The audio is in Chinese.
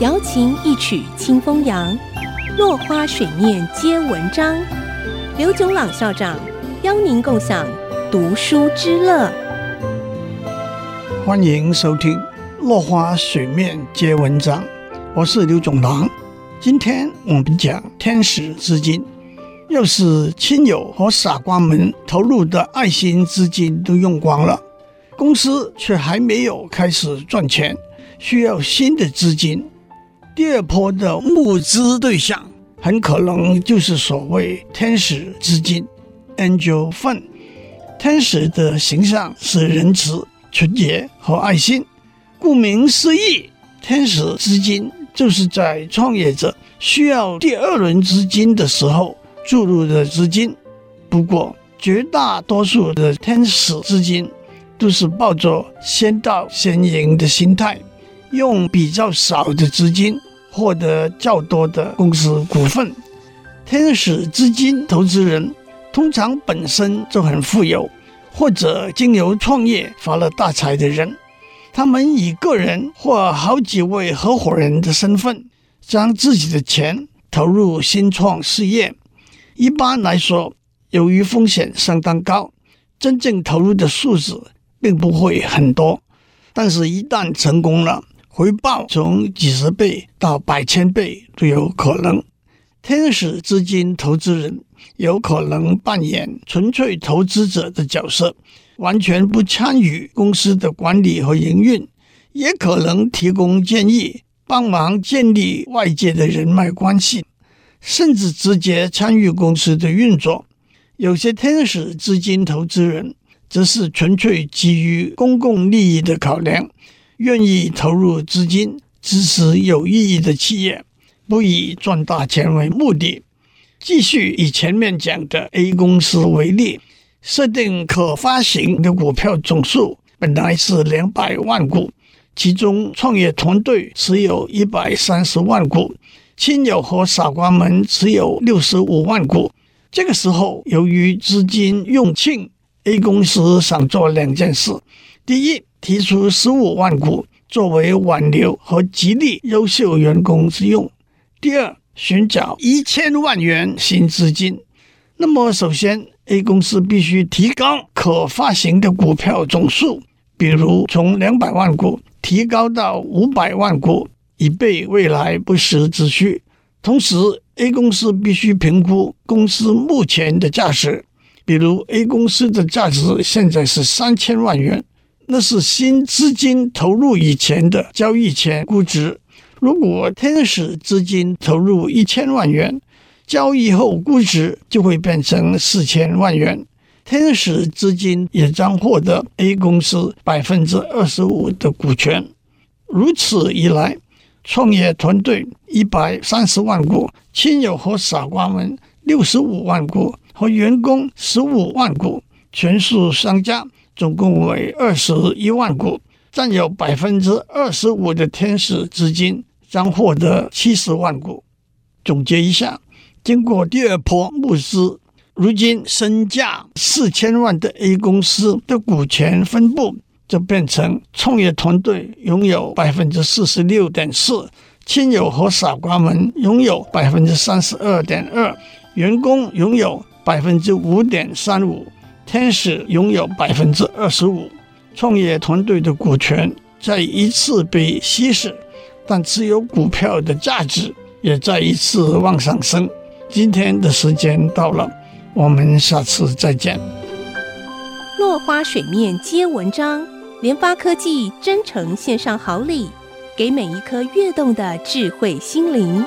瑶琴一曲清风扬，落花水面皆文章。刘炯朗校长邀您共享读书之乐。欢迎收听《落花水面皆文章》，我是刘炯朗。今天我们讲天使资金。要是亲友和傻瓜们投入的爱心资金都用光了，公司却还没有开始赚钱，需要新的资金。第二波的募资对象很可能就是所谓天使资金 （Angel Fund）。天使的形象是仁慈、纯洁和爱心。顾名思义，天使资金就是在创业者需要第二轮资金的时候。注入的资金，不过绝大多数的天使资金都是抱着先到先赢的心态，用比较少的资金获得较多的公司股份。天使资金投资人通常本身就很富有，或者经由创业发了大财的人，他们以个人或好几位合伙人的身份，将自己的钱投入新创事业。一般来说，由于风险相当高，真正投入的数字并不会很多。但是，一旦成功了，回报从几十倍到百千倍都有可能。天使资金投资人有可能扮演纯粹投资者的角色，完全不参与公司的管理和营运，也可能提供建议，帮忙建立外界的人脉关系。甚至直接参与公司的运作，有些天使资金投资人则是纯粹基于公共利益的考量，愿意投入资金支持有意义的企业，不以赚大钱为目的。继续以前面讲的 A 公司为例，设定可发行的股票总数本来是两百万股，其中创业团队持有一百三十万股。亲友和傻瓜们持有六十五万股。这个时候，由于资金用尽，A 公司想做两件事：第一，提出十五万股作为挽留和激励优秀员工之用；第二，寻找一千万元新资金。那么，首先，A 公司必须提高可发行的股票总数，比如从两百万股提高到五百万股。以备未来不时之需。同时，A 公司必须评估公司目前的价值。比如，A 公司的价值现在是三千万元，那是新资金投入以前的交易前估值。如果天使资金投入一千万元，交易后估值就会变成四千万元。天使资金也将获得 A 公司百分之二十五的股权。如此一来，创业团队一百三十万股，亲友和傻瓜们六十五万股，和员工十五万股，全数相加，总共为二十一万股。占有百分之二十五的天使资金将获得七十万股。总结一下，经过第二波募资，如今身价四千万的 A 公司的股权分布。就变成创业团队拥有百分之四十六点四，亲友和傻瓜们拥有百分之三十二点二，员工拥有百分之五点三五，天使拥有百分之二十五。创业团队的股权再一次被稀释，但持有股票的价值也再一次往上升。今天的时间到了，我们下次再见。落花水面皆文章。联发科技真诚献上好礼，给每一颗跃动的智慧心灵。